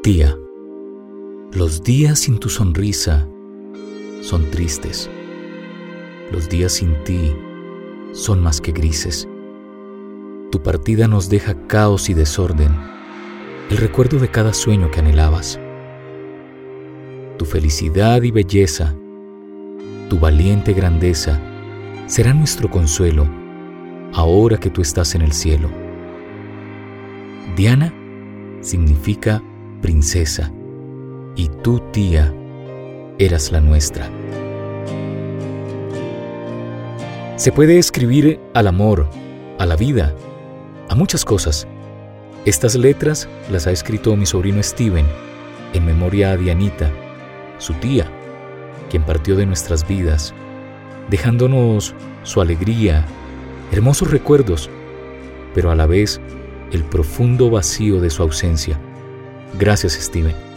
Tía, los días sin tu sonrisa son tristes. Los días sin ti son más que grises. Tu partida nos deja caos y desorden, el recuerdo de cada sueño que anhelabas. Tu felicidad y belleza, tu valiente grandeza, será nuestro consuelo ahora que tú estás en el cielo. Diana significa princesa y tú, tía, eras la nuestra. Se puede escribir al amor, a la vida, a muchas cosas. Estas letras las ha escrito mi sobrino Steven en memoria a Dianita, su tía, quien partió de nuestras vidas, dejándonos su alegría, hermosos recuerdos, pero a la vez el profundo vacío de su ausencia. Gracias, Steven.